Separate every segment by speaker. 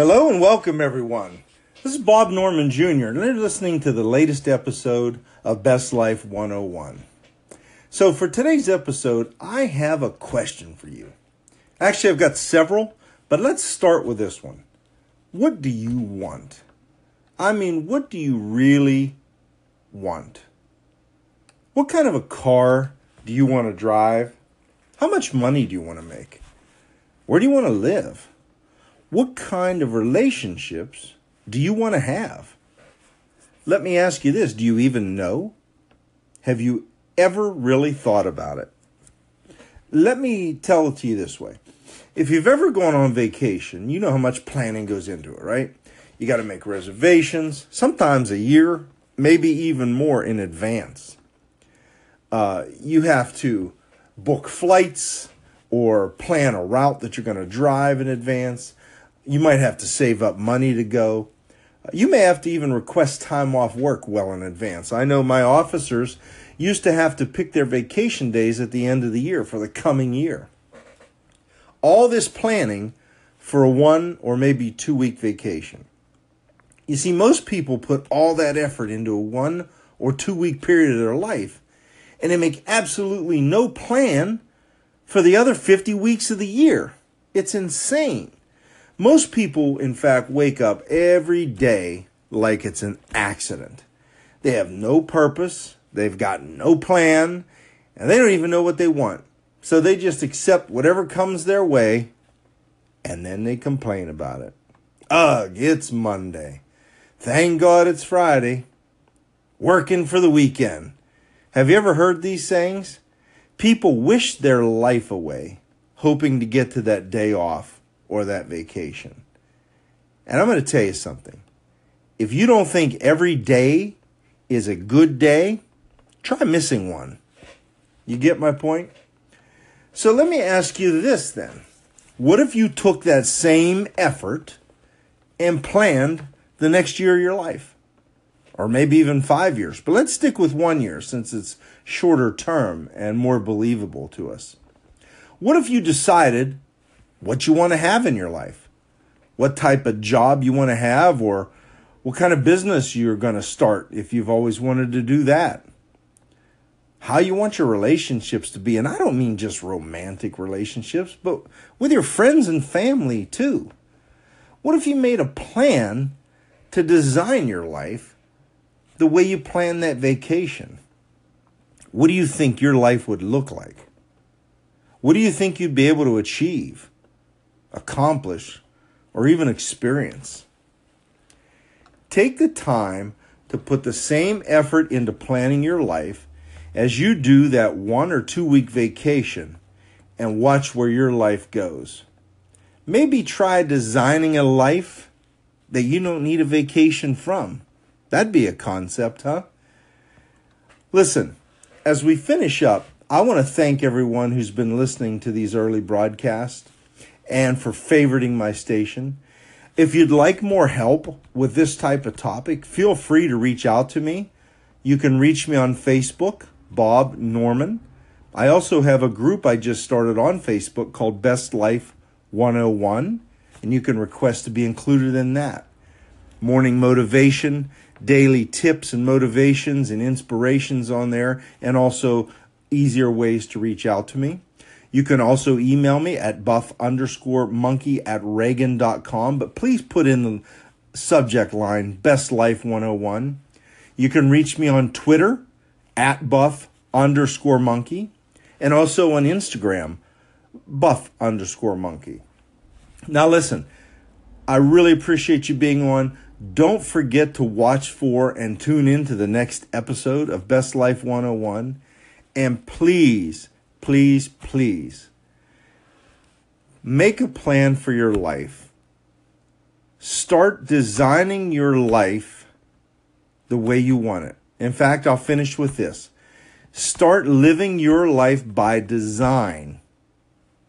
Speaker 1: Hello and welcome, everyone. This is Bob Norman Jr., and you're listening to the latest episode of Best Life 101. So, for today's episode, I have a question for you. Actually, I've got several, but let's start with this one. What do you want? I mean, what do you really want? What kind of a car do you want to drive? How much money do you want to make? Where do you want to live? What kind of relationships do you want to have? Let me ask you this do you even know? Have you ever really thought about it? Let me tell it to you this way. If you've ever gone on vacation, you know how much planning goes into it, right? You got to make reservations, sometimes a year, maybe even more in advance. Uh, you have to book flights or plan a route that you're going to drive in advance. You might have to save up money to go. You may have to even request time off work well in advance. I know my officers used to have to pick their vacation days at the end of the year for the coming year. All this planning for a one or maybe two week vacation. You see, most people put all that effort into a one or two week period of their life and they make absolutely no plan for the other 50 weeks of the year. It's insane. Most people, in fact, wake up every day like it's an accident. They have no purpose, they've got no plan, and they don't even know what they want. So they just accept whatever comes their way and then they complain about it. Ugh, it's Monday. Thank God it's Friday. Working for the weekend. Have you ever heard these sayings? People wish their life away, hoping to get to that day off or that vacation. And I'm going to tell you something. If you don't think every day is a good day, try missing one. You get my point? So let me ask you this then. What if you took that same effort and planned the next year of your life? Or maybe even five years. But let's stick with one year since it's shorter term and more believable to us. What if you decided what you want to have in your life, what type of job you want to have, or what kind of business you're going to start if you've always wanted to do that. How you want your relationships to be. And I don't mean just romantic relationships, but with your friends and family too. What if you made a plan to design your life the way you plan that vacation? What do you think your life would look like? What do you think you'd be able to achieve? Accomplish, or even experience. Take the time to put the same effort into planning your life as you do that one or two week vacation and watch where your life goes. Maybe try designing a life that you don't need a vacation from. That'd be a concept, huh? Listen, as we finish up, I want to thank everyone who's been listening to these early broadcasts and for favoriting my station. If you'd like more help with this type of topic, feel free to reach out to me. You can reach me on Facebook, Bob Norman. I also have a group I just started on Facebook called Best Life 101, and you can request to be included in that. Morning motivation, daily tips and motivations and inspirations on there, and also easier ways to reach out to me. You can also email me at buff underscore monkey at reagan.com, but please put in the subject line Best Life 101. You can reach me on Twitter at buff underscore monkey and also on Instagram, buff underscore monkey. Now, listen, I really appreciate you being on. Don't forget to watch for and tune in to the next episode of Best Life 101. And please, please, please make a plan for your life. Start designing your life the way you want it. In fact, I'll finish with this. Start living your life by design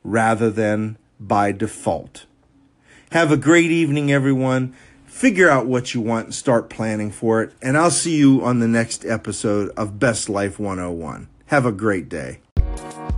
Speaker 1: rather than by default. Have a great evening, everyone. Figure out what you want and start planning for it. And I'll see you on the next episode of Best Life 101. Have a great day. Thank you.